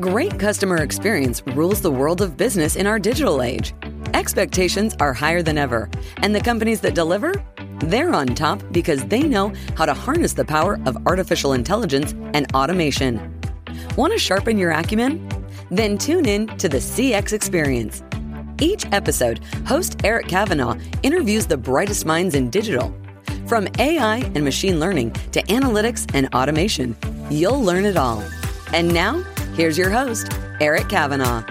Great customer experience rules the world of business in our digital age. Expectations are higher than ever, and the companies that deliver? They're on top because they know how to harness the power of artificial intelligence and automation. Want to sharpen your acumen? Then tune in to the CX Experience. Each episode, host Eric Kavanagh interviews the brightest minds in digital. From AI and machine learning to analytics and automation, you'll learn it all. And now, here's your host, Eric Kavanagh.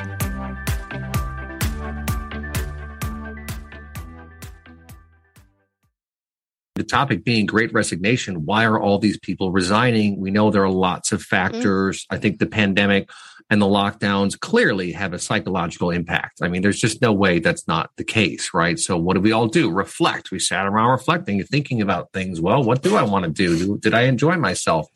The topic being great resignation. Why are all these people resigning? We know there are lots of factors. Mm-hmm. I think the pandemic and the lockdowns clearly have a psychological impact. I mean, there's just no way that's not the case, right? So what do we all do? Reflect. We sat around reflecting and thinking about things. Well, what do I want to do? Did I enjoy myself?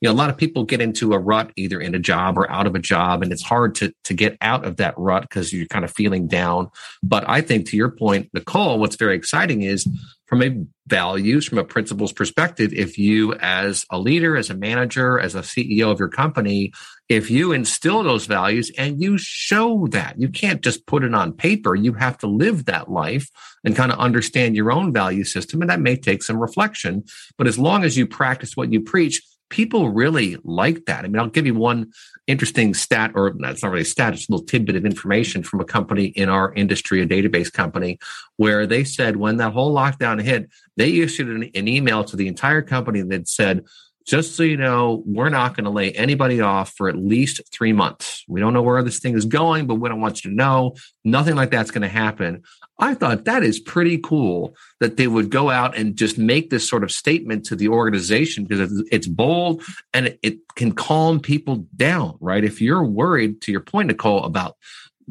You know, a lot of people get into a rut either in a job or out of a job, and it's hard to to get out of that rut because you're kind of feeling down. But I think to your point, Nicole, what's very exciting is from a values, from a principles perspective, if you as a leader, as a manager, as a CEO of your company, if you instill those values and you show that, you can't just put it on paper. You have to live that life and kind of understand your own value system. And that may take some reflection. But as long as you practice what you preach, people really like that. I mean, I'll give you one interesting stat, or that's not really a stat, it's a little tidbit of information from a company in our industry, a database company, where they said when that whole lockdown hit, they issued an, an email to the entire company that said, just so you know, we're not going to lay anybody off for at least three months. We don't know where this thing is going, but we don't want you to know. Nothing like that's going to happen. I thought that is pretty cool that they would go out and just make this sort of statement to the organization because it's bold and it, can calm people down, right? If you're worried, to your point, Nicole, about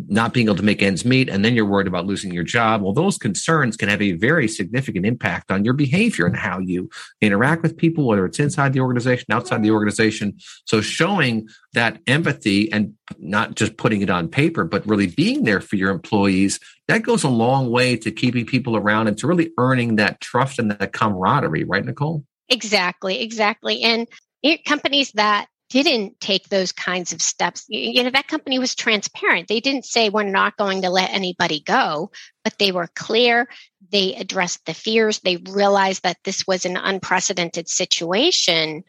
not being able to make ends meet, and then you're worried about losing your job. Well, those concerns can have a very significant impact on your behavior and how you interact with people, whether it's inside the organization, outside the organization. So showing that empathy and not just putting it on paper, but really being there for your employees, that goes a long way to keeping people around and to really earning that trust and that camaraderie, right, Nicole? Exactly, exactly. And companies that didn't take those kinds of steps. You know, that company was transparent. They didn't say, we're not going to let anybody go, but they were clear. They addressed the fears. They realized that this was an unprecedented situation.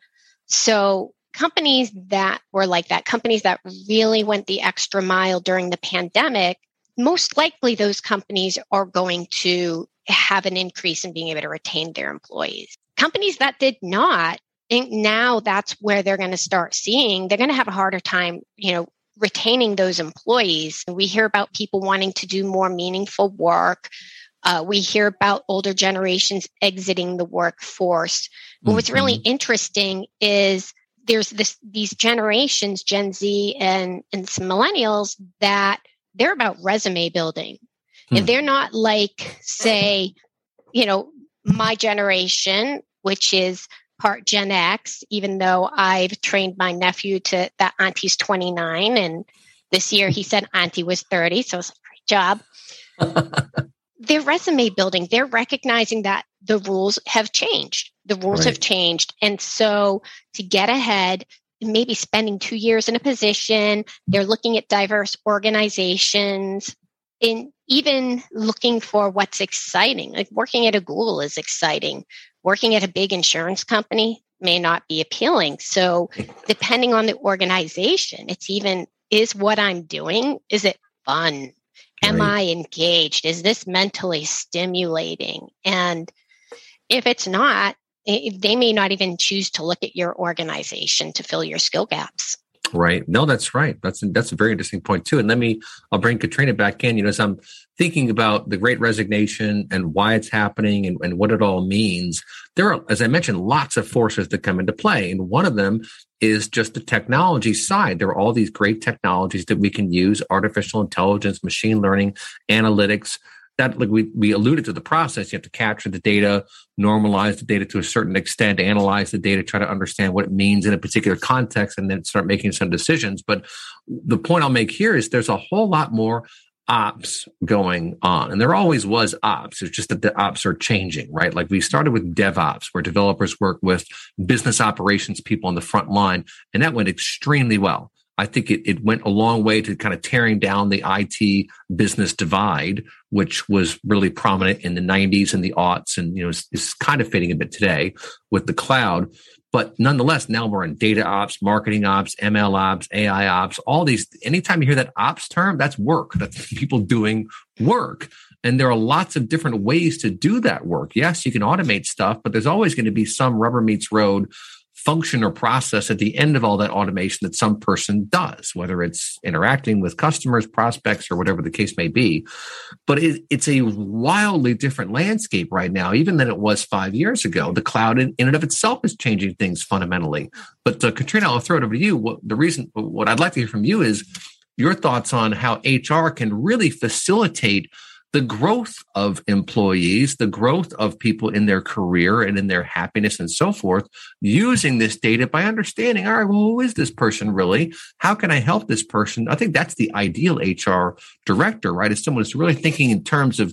So, companies that were like that, companies that really went the extra mile during the pandemic, most likely those companies are going to have an increase in being able to retain their employees. Companies that did not think now that's where they're going to start seeing they're going to have a harder time, you know, retaining those employees. We hear about people wanting to do more meaningful work. Uh, we hear about older generations exiting the workforce. But mm-hmm. what's really mm-hmm. interesting is there's this these generations, Gen Z and, and some millennials, that they're about resume building. Mm. And they're not like, say, you know, my generation, which is part Gen X, even though I've trained my nephew to that auntie's 29. And this year he said auntie was 30. So it's a great job. they're resume building. They're recognizing that the rules have changed. The rules right. have changed. And so to get ahead, maybe spending two years in a position, they're looking at diverse organizations and even looking for what's exciting. Like working at a Google is exciting working at a big insurance company may not be appealing. So, depending on the organization, it's even is what I'm doing, is it fun? Am right. I engaged? Is this mentally stimulating? And if it's not, they may not even choose to look at your organization to fill your skill gaps. Right. No, that's right. That's that's a very interesting point too. And let me I'll bring Katrina back in. You know, as I'm thinking about the great resignation and why it's happening and, and what it all means, there are, as I mentioned, lots of forces that come into play. And one of them is just the technology side. There are all these great technologies that we can use, artificial intelligence, machine learning, analytics, that like we, we alluded to the process you have to capture the data normalize the data to a certain extent analyze the data try to understand what it means in a particular context and then start making some decisions but the point i'll make here is there's a whole lot more ops going on. And there always was ops. It's just that the ops are changing right? Like we started with devops where developers work with business operations people on the front line and that went extremely well. I think it, it went a long way to kind of tearing down the IT business divide, which was really prominent in the 90s and the aughts, and you know is, is kind of fading a bit today with the cloud. But nonetheless, now we're in data ops, marketing ops, ML ops, AI ops, all these. Anytime you hear that ops term, that's work. That's people doing work. And there are lots of different ways to do that work. Yes, you can automate stuff, but there's always going to be some rubber meets road function or process at the end of all that automation that some person does, whether it's interacting with customers, prospects, or whatever the case may be. But it, it's a wildly different landscape right now, even than it was five years ago. The cloud in, in and of itself is changing things fundamentally. But uh, Katrina, I'll throw it over to you. What, the reason, what I'd like to hear from you is your thoughts on how HR can really facilitate the growth of employees, the growth of people in their career and in their happiness and so forth, using this data by understanding, all right, well, who is this person really? How can I help this person? I think that's the ideal HR director, right? Is someone who's really thinking in terms of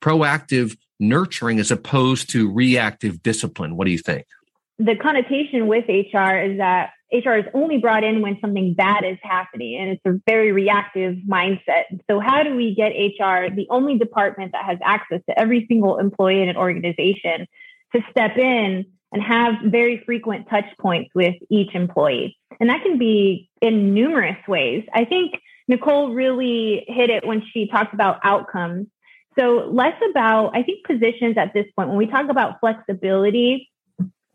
proactive nurturing as opposed to reactive discipline. What do you think? The connotation with HR is that HR is only brought in when something bad is happening and it's a very reactive mindset. So how do we get HR, the only department that has access to every single employee in an organization to step in and have very frequent touch points with each employee? And that can be in numerous ways. I think Nicole really hit it when she talked about outcomes. So less about, I think positions at this point, when we talk about flexibility,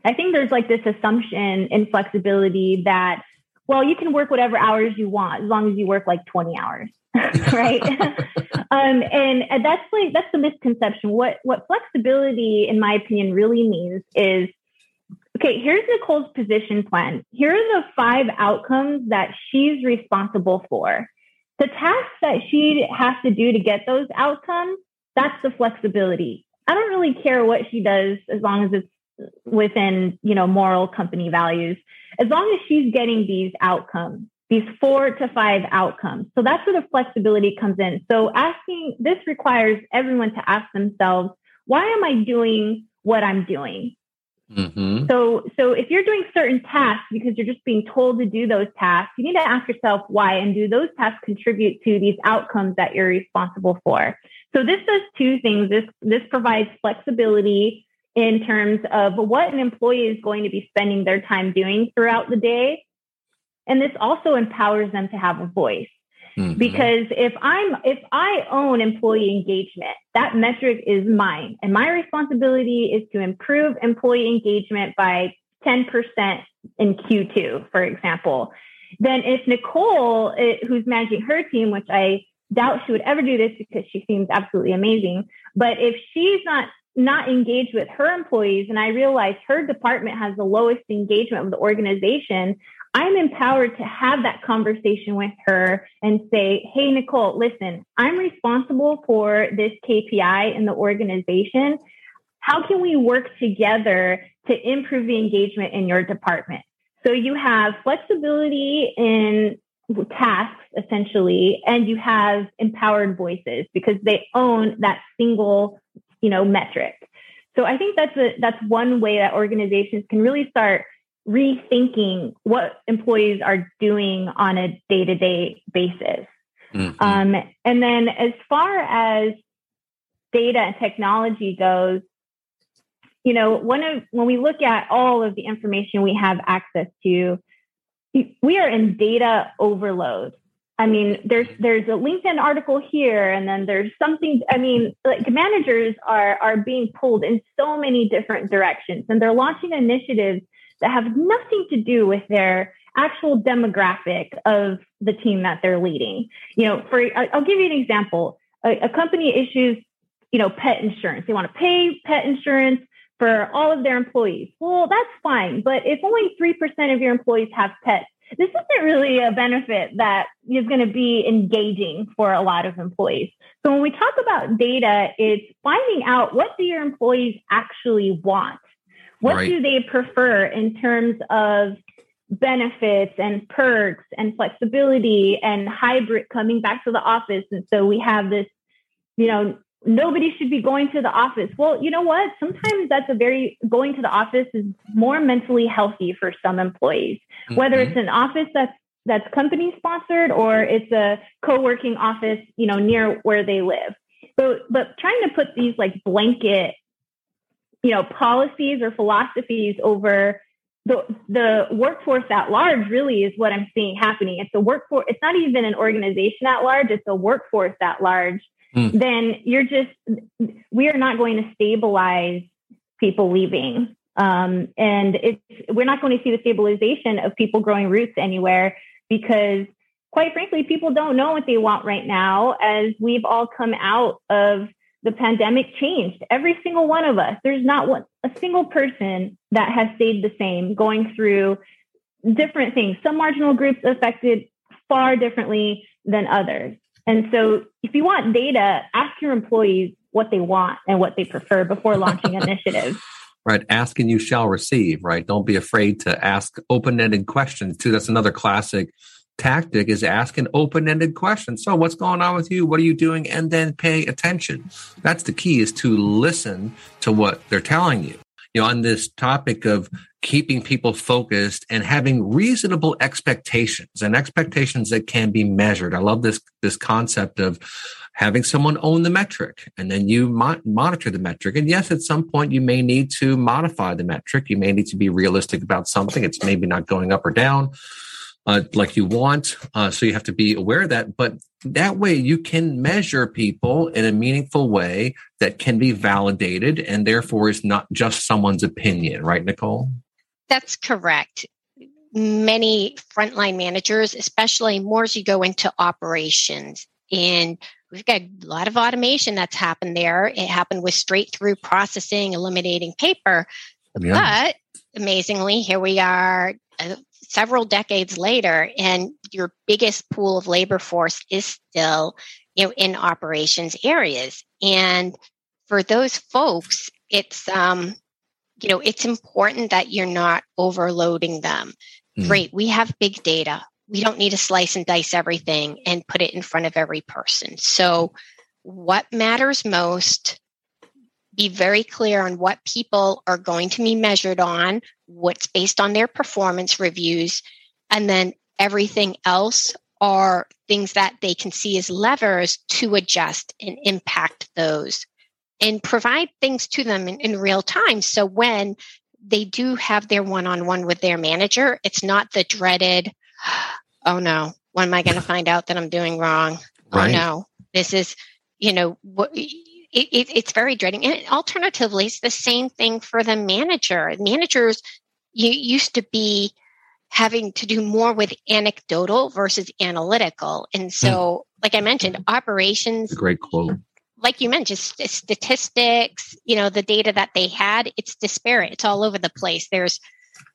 I think there's like this assumption in flexibility that, well, you can work whatever hours you want as long as you work like 20 hours. right. um, and, and that's like, that's the misconception. What, what flexibility, in my opinion, really means is okay, here's Nicole's position plan. Here are the five outcomes that she's responsible for. The tasks that she has to do to get those outcomes, that's the flexibility. I don't really care what she does as long as it's within you know moral company values as long as she's getting these outcomes these four to five outcomes. So that's where the flexibility comes in. So asking this requires everyone to ask themselves why am i doing what i'm doing? Mm-hmm. so so if you're doing certain tasks because you're just being told to do those tasks you need to ask yourself why and do those tasks contribute to these outcomes that you're responsible for? So this does two things. This this provides flexibility in terms of what an employee is going to be spending their time doing throughout the day. And this also empowers them to have a voice. Mm-hmm. Because if I'm if I own employee engagement, that metric is mine. And my responsibility is to improve employee engagement by 10% in Q2, for example. Then if Nicole, eh, who's managing her team, which I doubt she would ever do this because she seems absolutely amazing, but if she's not not engaged with her employees and I realize her department has the lowest engagement with the organization, I'm empowered to have that conversation with her and say, Hey, Nicole, listen, I'm responsible for this KPI in the organization. How can we work together to improve the engagement in your department? So you have flexibility in tasks essentially, and you have empowered voices because they own that single you know, metric. So I think that's a, that's one way that organizations can really start rethinking what employees are doing on a day to day basis. Mm-hmm. Um, and then as far as data and technology goes, you know, one of when we look at all of the information we have access to, we are in data overload. I mean, there's there's a LinkedIn article here, and then there's something. I mean, like managers are are being pulled in so many different directions, and they're launching initiatives that have nothing to do with their actual demographic of the team that they're leading. You know, for I'll give you an example. A, a company issues, you know, pet insurance. They want to pay pet insurance for all of their employees. Well, that's fine, but if only three percent of your employees have pets this isn't really a benefit that is going to be engaging for a lot of employees. So when we talk about data, it's finding out what do your employees actually want? What right. do they prefer in terms of benefits and perks and flexibility and hybrid coming back to the office? And so we have this, you know, nobody should be going to the office. Well, you know what? Sometimes that's a very going to the office is more mentally healthy for some employees. Mm-hmm. Whether it's an office that's that's company sponsored or it's a co-working office, you know, near where they live. But but trying to put these like blanket, you know, policies or philosophies over the the workforce at large really is what I'm seeing happening. It's a workforce. It's not even an organization at large. It's a workforce at large. Mm. Then you're just we are not going to stabilize people leaving, um, and it's we're not going to see the stabilization of people growing roots anywhere because, quite frankly, people don't know what they want right now. As we've all come out of the pandemic changed every single one of us. There's not one, a single person that has stayed the same going through different things. Some marginal groups affected far differently than others. And so if you want data, ask your employees what they want and what they prefer before launching initiatives. Right. Ask and you shall receive, right? Don't be afraid to ask open ended questions too. That's another classic tactic is ask an open-ended question. So what's going on with you? What are you doing? And then pay attention. That's the key is to listen to what they're telling you. You know, on this topic of keeping people focused and having reasonable expectations and expectations that can be measured. I love this, this concept of having someone own the metric and then you mo- monitor the metric. And yes, at some point you may need to modify the metric. You may need to be realistic about something. It's maybe not going up or down uh, like you want. Uh, so you have to be aware of that. But that way you can measure people in a meaningful way that can be validated and therefore is not just someone's opinion, right, Nicole? That's correct. Many frontline managers, especially more as you go into operations, and we've got a lot of automation that's happened there. It happened with straight through processing, eliminating paper. Yeah. But amazingly, here we are uh, several decades later and your biggest pool of labor force is still you know in operations areas. And for those folks it's um you know it's important that you're not overloading them. Mm. great we have big data. We don't need to slice and dice everything and put it in front of every person. So what matters most be very clear on what people are going to be measured on, what's based on their performance reviews, and then everything else are things that they can see as levers to adjust and impact those and provide things to them in, in real time. So when they do have their one on one with their manager, it's not the dreaded, oh no, when am I going to find out that I'm doing wrong? Oh, right. Oh no, this is, you know, what it, it, it's very dreading. And alternatively, it's the same thing for the manager. Managers you used to be having to do more with anecdotal versus analytical. And so, mm. like I mentioned, operations. great quote. Like you mentioned, statistics, you know, the data that they had, it's disparate. It's all over the place. There's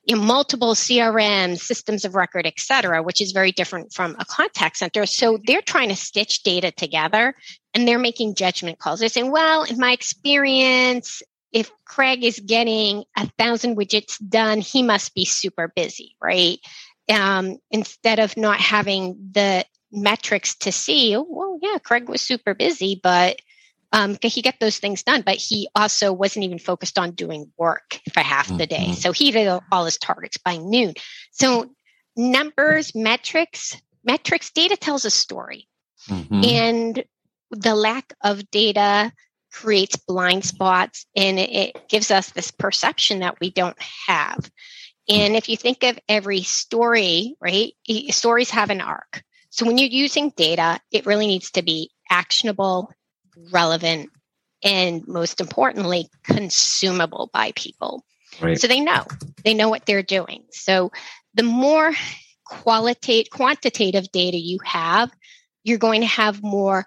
multiple CRM systems of record, et cetera, which is very different from a contact center. So they're trying to stitch data together and they're making judgment calls. They're saying, well, in my experience, if Craig is getting a thousand widgets done, he must be super busy, right? Um, instead of not having the metrics to see, oh, well, yeah, Craig was super busy, but um, can he get those things done, but he also wasn't even focused on doing work for half the day. Mm-hmm. So he did all his targets by noon. So numbers, metrics, metrics, data tells a story. Mm-hmm. And the lack of data creates blind spots and it gives us this perception that we don't have. And if you think of every story, right, stories have an arc. So when you're using data, it really needs to be actionable relevant, and most importantly, consumable by people. Right. So they know, they know what they're doing. So the more qualitative, quantitative data you have, you're going to have more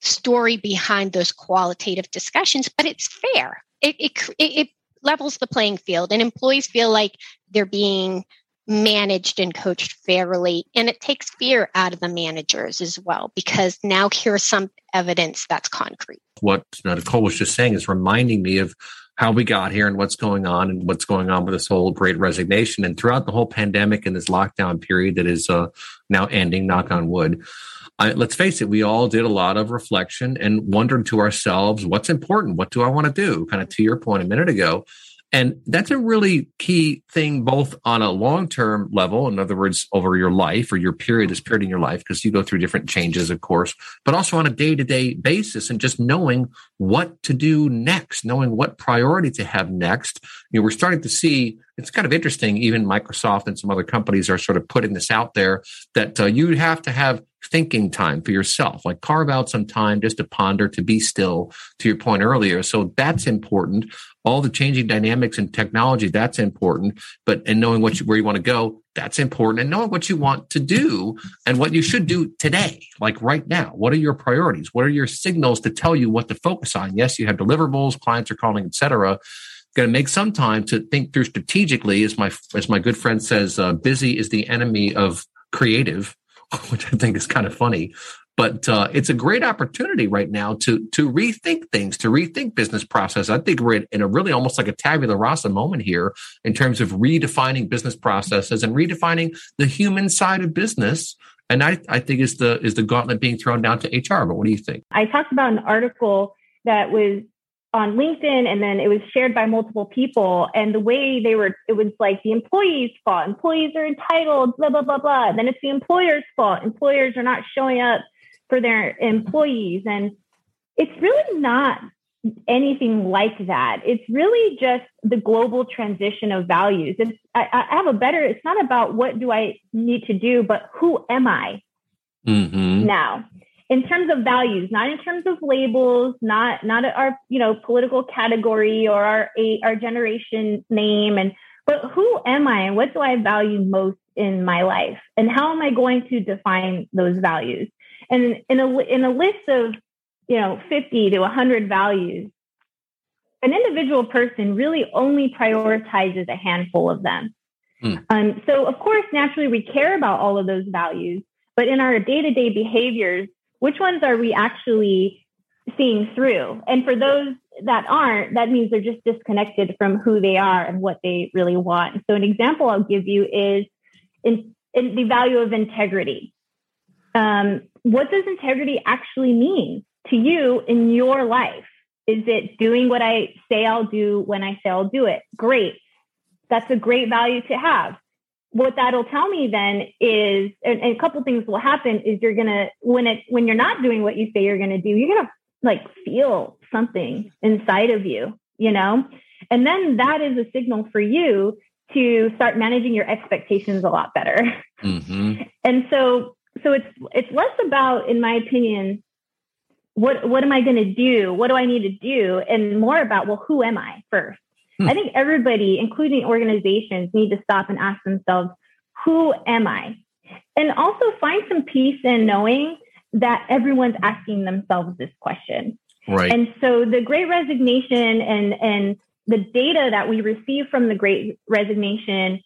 story behind those qualitative discussions, but it's fair. It, it, it, levels the playing field and employees feel like they're being managed and coached fairly. And it takes fear out of the managers as well, because now here's some evidence that's concrete. What Nicole was just saying is reminding me of how we got here and what's going on and what's going on with this whole great resignation. And throughout the whole pandemic and this lockdown period that is uh, now ending, knock on wood. I, let's face it, we all did a lot of reflection and wondered to ourselves, what's important? What do I want to do? Kind of to your point a minute ago. And that's a really key thing, both on a long term level, in other words, over your life or your period, this period in your life, because you go through different changes, of course, but also on a day to day basis and just knowing what to do next, knowing what priority to have next. You know, we're starting to see it's kind of interesting. Even Microsoft and some other companies are sort of putting this out there that uh, you have to have thinking time for yourself, like carve out some time just to ponder, to be still, to your point earlier. So that's important. All the changing dynamics and technology, that's important. But and knowing what you, where you want to go, that's important. And knowing what you want to do and what you should do today, like right now. What are your priorities? What are your signals to tell you what to focus on? Yes, you have deliverables, clients are calling, etc going to make some time to think through strategically as my as my good friend says uh, busy is the enemy of creative which I think is kind of funny. But uh, it's a great opportunity right now to to rethink things, to rethink business process. I think we're in a really almost like a tabula rasa moment here in terms of redefining business processes and redefining the human side of business. And I, I think is the is the gauntlet being thrown down to HR. But what do you think? I talked about an article that was on LinkedIn and then it was shared by multiple people. And the way they were, it was like the employee's fault. Employees are entitled, blah, blah, blah, blah. And then it's the employer's fault. Employers are not showing up for their employees. And it's really not anything like that. It's really just the global transition of values. It's, I, I have a better, it's not about what do I need to do, but who am I mm-hmm. now? In terms of values, not in terms of labels, not not our you know political category or our our generation name, and but who am I and what do I value most in my life, and how am I going to define those values? And in a in a list of you know fifty to hundred values, an individual person really only prioritizes a handful of them. Hmm. Um, so of course, naturally, we care about all of those values, but in our day to day behaviors which ones are we actually seeing through? And for those that aren't, that means they're just disconnected from who they are and what they really want. So, an example I'll give you is in, in the value of integrity. Um, what does integrity actually mean to you in your life? Is it doing what I say I'll do when I say I'll do it? Great. That's a great value to have what that'll tell me then is and, and a couple things will happen is you're gonna when it when you're not doing what you say you're gonna do you're gonna like feel something inside of you you know? And then that is a signal for you to start managing your expectations a lot better. Mm-hmm. and so so it's it's less about in my opinion what what am i going to do? What do i need to do? And more about well who am i first Hmm. I think everybody, including organizations, need to stop and ask themselves, who am I? And also find some peace in knowing that everyone's asking themselves this question. Right. And so the great resignation and and the data that we receive from the great resignation,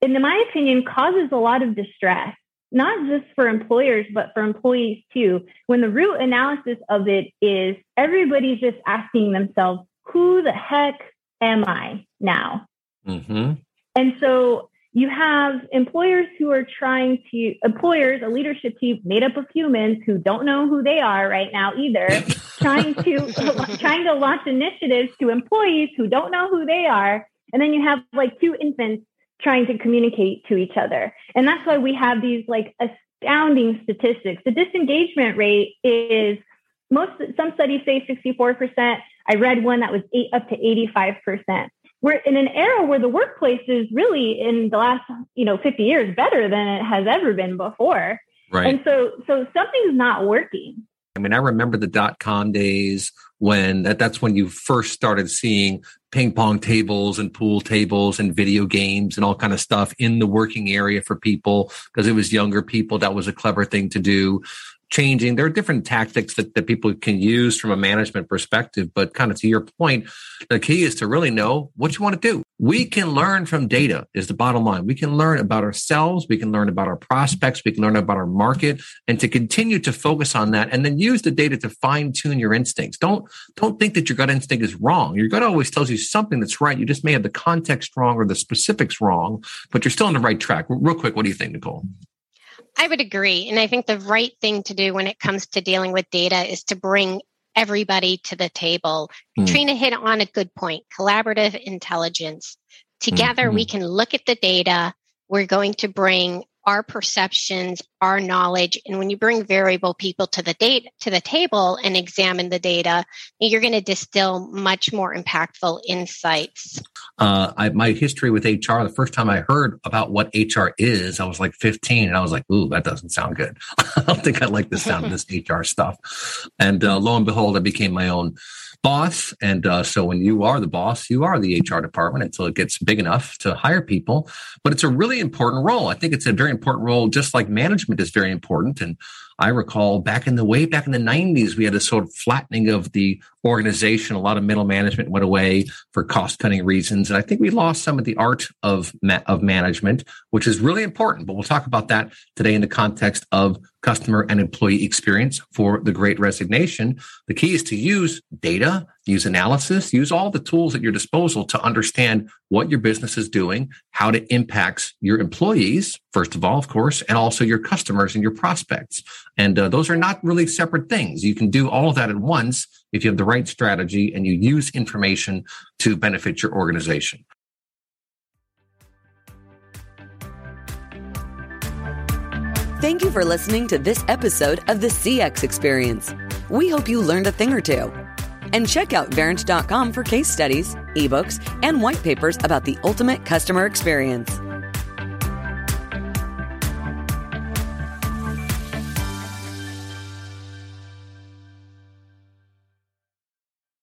in my opinion, causes a lot of distress, not just for employers, but for employees too. When the root analysis of it is everybody's just asking themselves, who the heck am I now? Mm-hmm. And so you have employers who are trying to employers, a leadership team made up of humans who don't know who they are right now either, trying to trying to launch initiatives to employees who don't know who they are. And then you have like two infants trying to communicate to each other. And that's why we have these like astounding statistics. The disengagement rate is most some studies say 64%. I read one that was eight, up to 85%. We're in an era where the workplace is really in the last, you know, 50 years better than it has ever been before. Right. And so, so something's not working. I mean, I remember the dot com days when that, that's when you first started seeing ping pong tables and pool tables and video games and all kind of stuff in the working area for people because it was younger people. That was a clever thing to do changing. There are different tactics that, that people can use from a management perspective, but kind of to your point, the key is to really know what you want to do. We can learn from data is the bottom line. We can learn about ourselves. We can learn about our prospects. We can learn about our market and to continue to focus on that and then use the data to fine tune your instincts. Don't, don't think that your gut instinct is wrong. Your gut always tells you something that's right. You just may have the context wrong or the specifics wrong, but you're still on the right track. Real quick, what do you think, Nicole? I would agree. And I think the right thing to do when it comes to dealing with data is to bring everybody to the table. Mm. Trina hit on a good point collaborative intelligence. Together, mm-hmm. we can look at the data. We're going to bring our perceptions, our knowledge. And when you bring variable people to the date to the table and examine the data, you're going to distill much more impactful insights. Uh, I, my history with HR, the first time I heard about what HR is, I was like 15 and I was like, ooh, that doesn't sound good. I don't think I like the sound of this HR stuff. And uh, lo and behold, I became my own boss. And uh, so when you are the boss, you are the HR department until it gets big enough to hire people. But it's a really important role. I think it's a very important role, just like management is very important. And I recall back in the way back in the 90s, we had a sort of flattening of the organization. A lot of middle management went away for cost cutting reasons. And I think we lost some of the art of, ma- of management, which is really important. But we'll talk about that today in the context of customer and employee experience for the great resignation. The key is to use data, use analysis, use all the tools at your disposal to understand what your business is doing, how it impacts your employees, first of all, of course, and also your customers and your prospects. And uh, those are not really separate things. You can do all of that at once if you have the right strategy and you use information to benefit your organization. Thank you for listening to this episode of the CX Experience. We hope you learned a thing or two. And check out Verint.com for case studies, ebooks, and white papers about the ultimate customer experience.